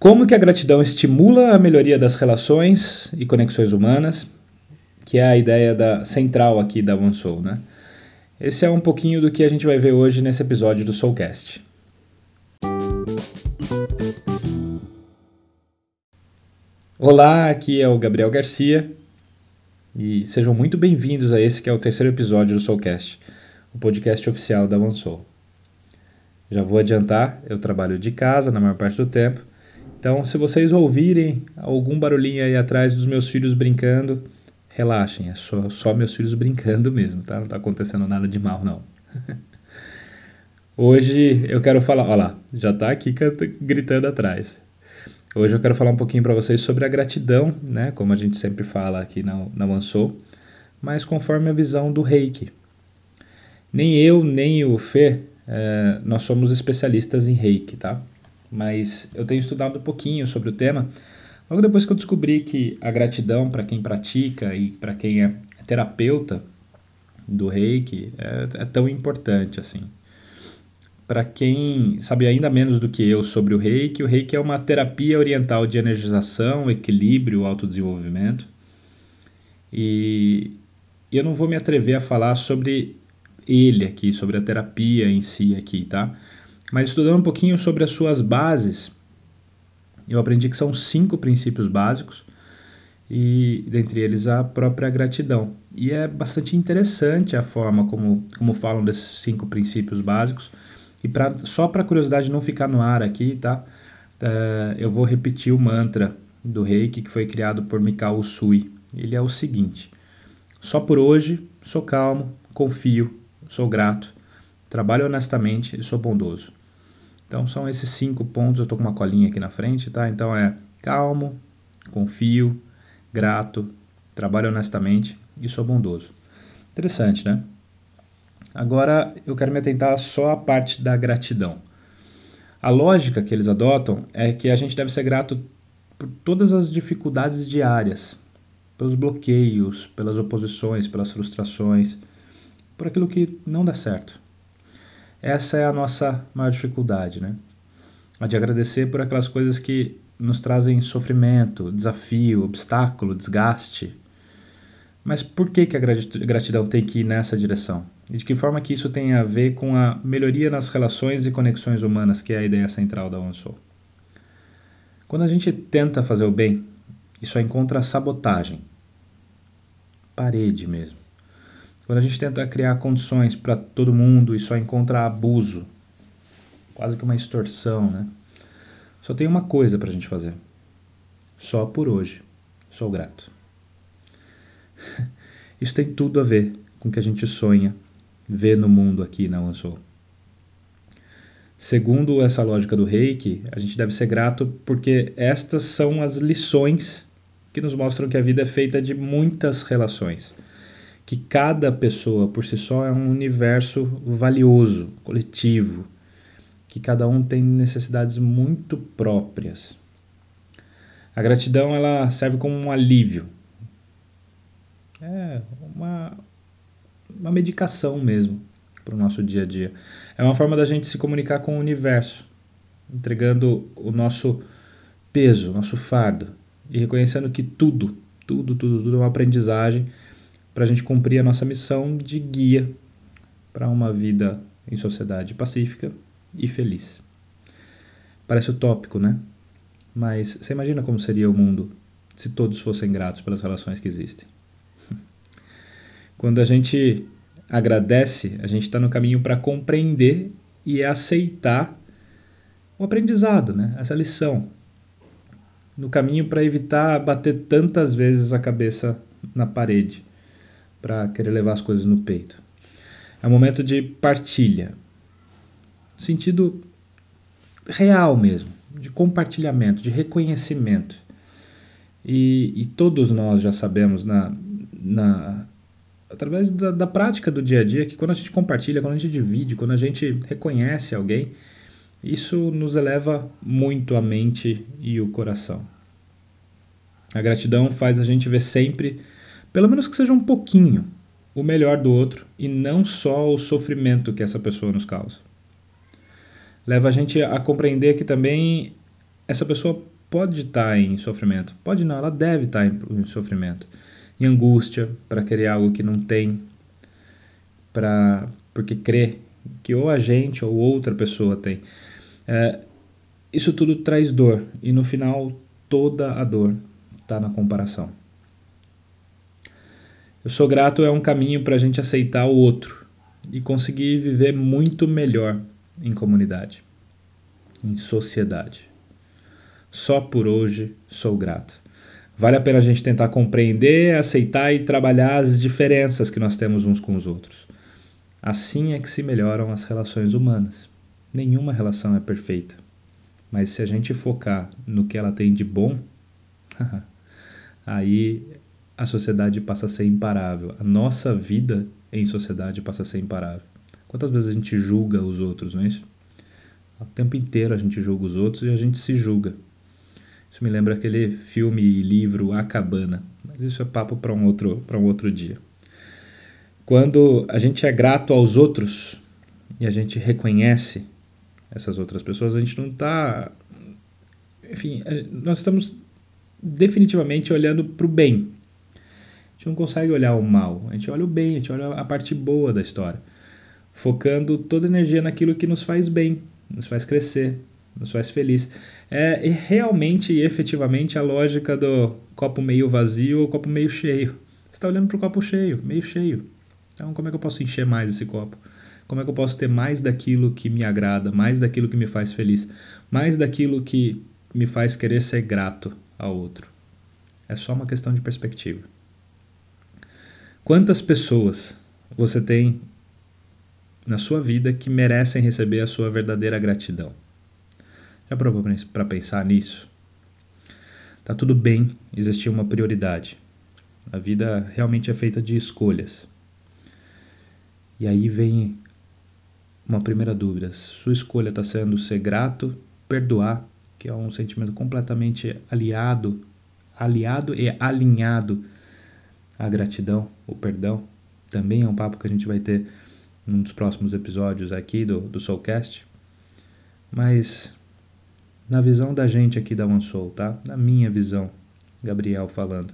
Como que a gratidão estimula a melhoria das relações e conexões humanas, que é a ideia da central aqui da One Soul, né? Esse é um pouquinho do que a gente vai ver hoje nesse episódio do Soulcast. Olá, aqui é o Gabriel Garcia e sejam muito bem-vindos a esse que é o terceiro episódio do Soulcast, o podcast oficial da One Soul. Já vou adiantar, eu trabalho de casa na maior parte do tempo, então se vocês ouvirem algum barulhinho aí atrás dos meus filhos brincando, relaxem, é só, só meus filhos brincando mesmo, tá? Não tá acontecendo nada de mal, não. Hoje eu quero falar, olha lá, já tá aqui gritando atrás. Hoje eu quero falar um pouquinho para vocês sobre a gratidão, né? Como a gente sempre fala aqui na, na Mansou, mas conforme a visão do reiki. Nem eu, nem o Fê, é, nós somos especialistas em reiki, tá? Mas eu tenho estudado um pouquinho sobre o tema Logo depois que eu descobri que a gratidão para quem pratica e para quem é terapeuta do reiki é, é tão importante assim. Para quem sabe ainda menos do que eu sobre o reiki, o reiki é uma terapia oriental de energização, equilíbrio, autodesenvolvimento. E eu não vou me atrever a falar sobre ele aqui, sobre a terapia em si aqui, tá? Mas estudando um pouquinho sobre as suas bases, eu aprendi que são cinco princípios básicos e dentre eles a própria gratidão. E é bastante interessante a forma como, como falam desses cinco princípios básicos. E pra, só para curiosidade não ficar no ar aqui, tá? Uh, eu vou repetir o mantra do reiki que foi criado por Mikao Usui. Ele é o seguinte: Só por hoje sou calmo, confio, sou grato, trabalho honestamente e sou bondoso. Então são esses cinco pontos. Eu estou com uma colinha aqui na frente, tá? Então é calmo, confio, grato, trabalho honestamente e sou bondoso. Interessante, né? Agora eu quero me atentar só à parte da gratidão. A lógica que eles adotam é que a gente deve ser grato por todas as dificuldades diárias, pelos bloqueios, pelas oposições, pelas frustrações, por aquilo que não dá certo. Essa é a nossa maior dificuldade, né? A de agradecer por aquelas coisas que nos trazem sofrimento, desafio, obstáculo, desgaste. Mas por que, que a gratidão tem que ir nessa direção? E de que forma que isso tem a ver com a melhoria nas relações e conexões humanas, que é a ideia central da ONSOL? Quando a gente tenta fazer o bem, isso encontra sabotagem. Parede mesmo. Quando a gente tenta criar condições para todo mundo e só encontra abuso, quase que uma extorsão, né? Só tem uma coisa para a gente fazer. Só por hoje. Sou grato. Isso tem tudo a ver com o que a gente sonha, vê no mundo aqui na OneSoul. Segundo essa lógica do reiki, a gente deve ser grato porque estas são as lições que nos mostram que a vida é feita de muitas relações que cada pessoa por si só é um universo valioso, coletivo, que cada um tem necessidades muito próprias. A gratidão ela serve como um alívio. É uma, uma medicação mesmo para o nosso dia a dia. É uma forma da gente se comunicar com o universo, entregando o nosso peso, nosso fardo e reconhecendo que tudo, tudo, tudo, tudo é uma aprendizagem para a gente cumprir a nossa missão de guia para uma vida em sociedade pacífica e feliz. Parece utópico, né? Mas você imagina como seria o mundo se todos fossem gratos pelas relações que existem. Quando a gente agradece, a gente está no caminho para compreender e aceitar o aprendizado, né? essa lição. No caminho para evitar bater tantas vezes a cabeça na parede para querer levar as coisas no peito. É um momento de partilha. Sentido real mesmo, de compartilhamento, de reconhecimento. E, e todos nós já sabemos na, na através da, da prática do dia a dia que quando a gente compartilha, quando a gente divide, quando a gente reconhece alguém, isso nos eleva muito a mente e o coração. A gratidão faz a gente ver sempre pelo menos que seja um pouquinho o melhor do outro e não só o sofrimento que essa pessoa nos causa. Leva a gente a compreender que também essa pessoa pode estar em sofrimento. Pode não, ela deve estar em, sofrimento. Em angústia, para querer algo que não tem, pra, porque crê que ou a gente ou outra pessoa tem. É, isso tudo traz dor, e no final, toda a dor está na comparação. Eu sou grato é um caminho para a gente aceitar o outro e conseguir viver muito melhor em comunidade, em sociedade. Só por hoje sou grato. Vale a pena a gente tentar compreender, aceitar e trabalhar as diferenças que nós temos uns com os outros. Assim é que se melhoram as relações humanas. Nenhuma relação é perfeita, mas se a gente focar no que ela tem de bom, aí a sociedade passa a ser imparável. A nossa vida em sociedade passa a ser imparável. Quantas vezes a gente julga os outros, não é isso? O tempo inteiro a gente julga os outros e a gente se julga. Isso me lembra aquele filme e livro A Cabana, mas isso é papo para um outro para um outro dia. Quando a gente é grato aos outros e a gente reconhece essas outras pessoas, a gente não está. Enfim, nós estamos definitivamente olhando para o bem. Gente não consegue olhar o mal, a gente olha o bem, a gente olha a parte boa da história, focando toda a energia naquilo que nos faz bem, nos faz crescer, nos faz feliz. É realmente e efetivamente a lógica do copo meio vazio ou copo meio cheio. Você está olhando para o copo cheio, meio cheio. Então, como é que eu posso encher mais esse copo? Como é que eu posso ter mais daquilo que me agrada, mais daquilo que me faz feliz, mais daquilo que me faz querer ser grato ao outro? É só uma questão de perspectiva. Quantas pessoas você tem na sua vida que merecem receber a sua verdadeira gratidão? Já provou para pensar nisso? Tá tudo bem existir uma prioridade. A vida realmente é feita de escolhas. E aí vem uma primeira dúvida. Sua escolha está sendo ser grato, perdoar, que é um sentimento completamente aliado, aliado e alinhado à gratidão, o perdão. Também é um papo que a gente vai ter num dos próximos episódios aqui do, do Soulcast. Mas na visão da gente aqui da OneSoul, tá? Na minha visão, Gabriel falando.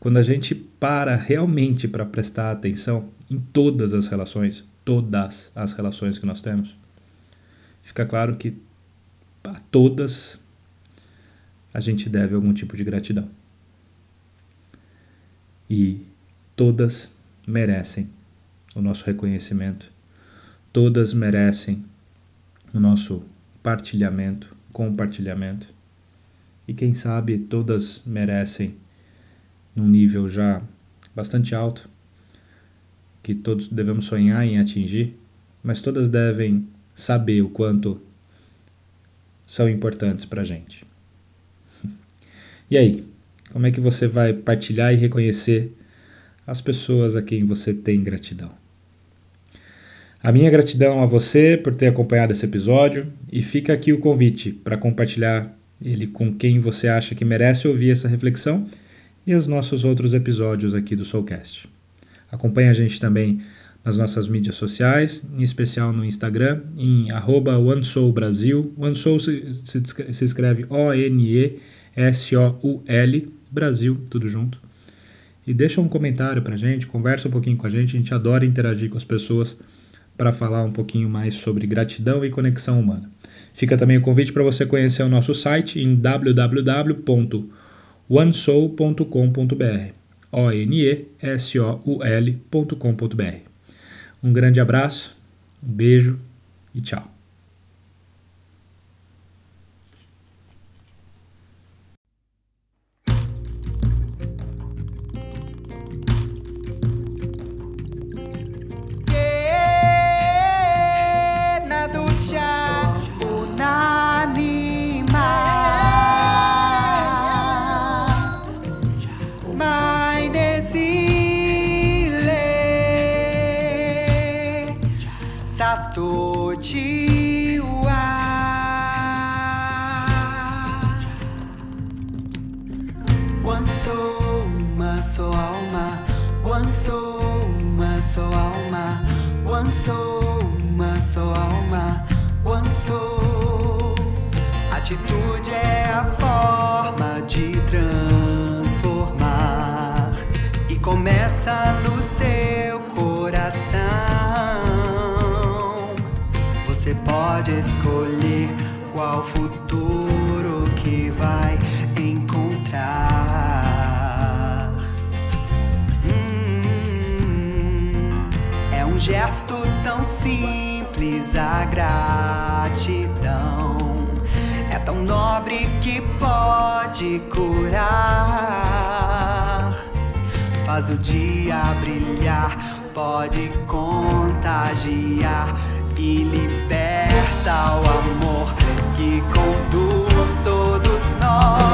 Quando a gente para realmente para prestar atenção em todas as relações, todas as relações que nós temos, fica claro que a todas a gente deve algum tipo de gratidão. E todas merecem o nosso reconhecimento, todas merecem o nosso partilhamento, compartilhamento. E quem sabe todas merecem, num nível já bastante alto, que todos devemos sonhar em atingir, mas todas devem saber o quanto são importantes para a gente. E aí, como é que você vai partilhar e reconhecer as pessoas a quem você tem gratidão? A minha gratidão a você por ter acompanhado esse episódio e fica aqui o convite para compartilhar ele com quem você acha que merece ouvir essa reflexão e os nossos outros episódios aqui do Soulcast. Acompanhe a gente também nas nossas mídias sociais, em especial no Instagram, em OneSoulBrasil. OneSoul se, se, se escreve O-N-E-S-O-U-L, Brasil, tudo junto. E deixa um comentário pra gente, conversa um pouquinho com a gente, a gente adora interagir com as pessoas para falar um pouquinho mais sobre gratidão e conexão humana. Fica também o convite para você conhecer o nosso site em www.onesoul.com.br. O-N-E-S-O-U-L.com.br. Um grande abraço, um beijo e tchau. começa no seu coração. Você pode escolher qual futuro que vai encontrar. Hum, é um gesto tão simples a gratidão. É tão nobre que pode curar faz o dia brilhar, pode contagiar e liberta o amor que conduz todos nós.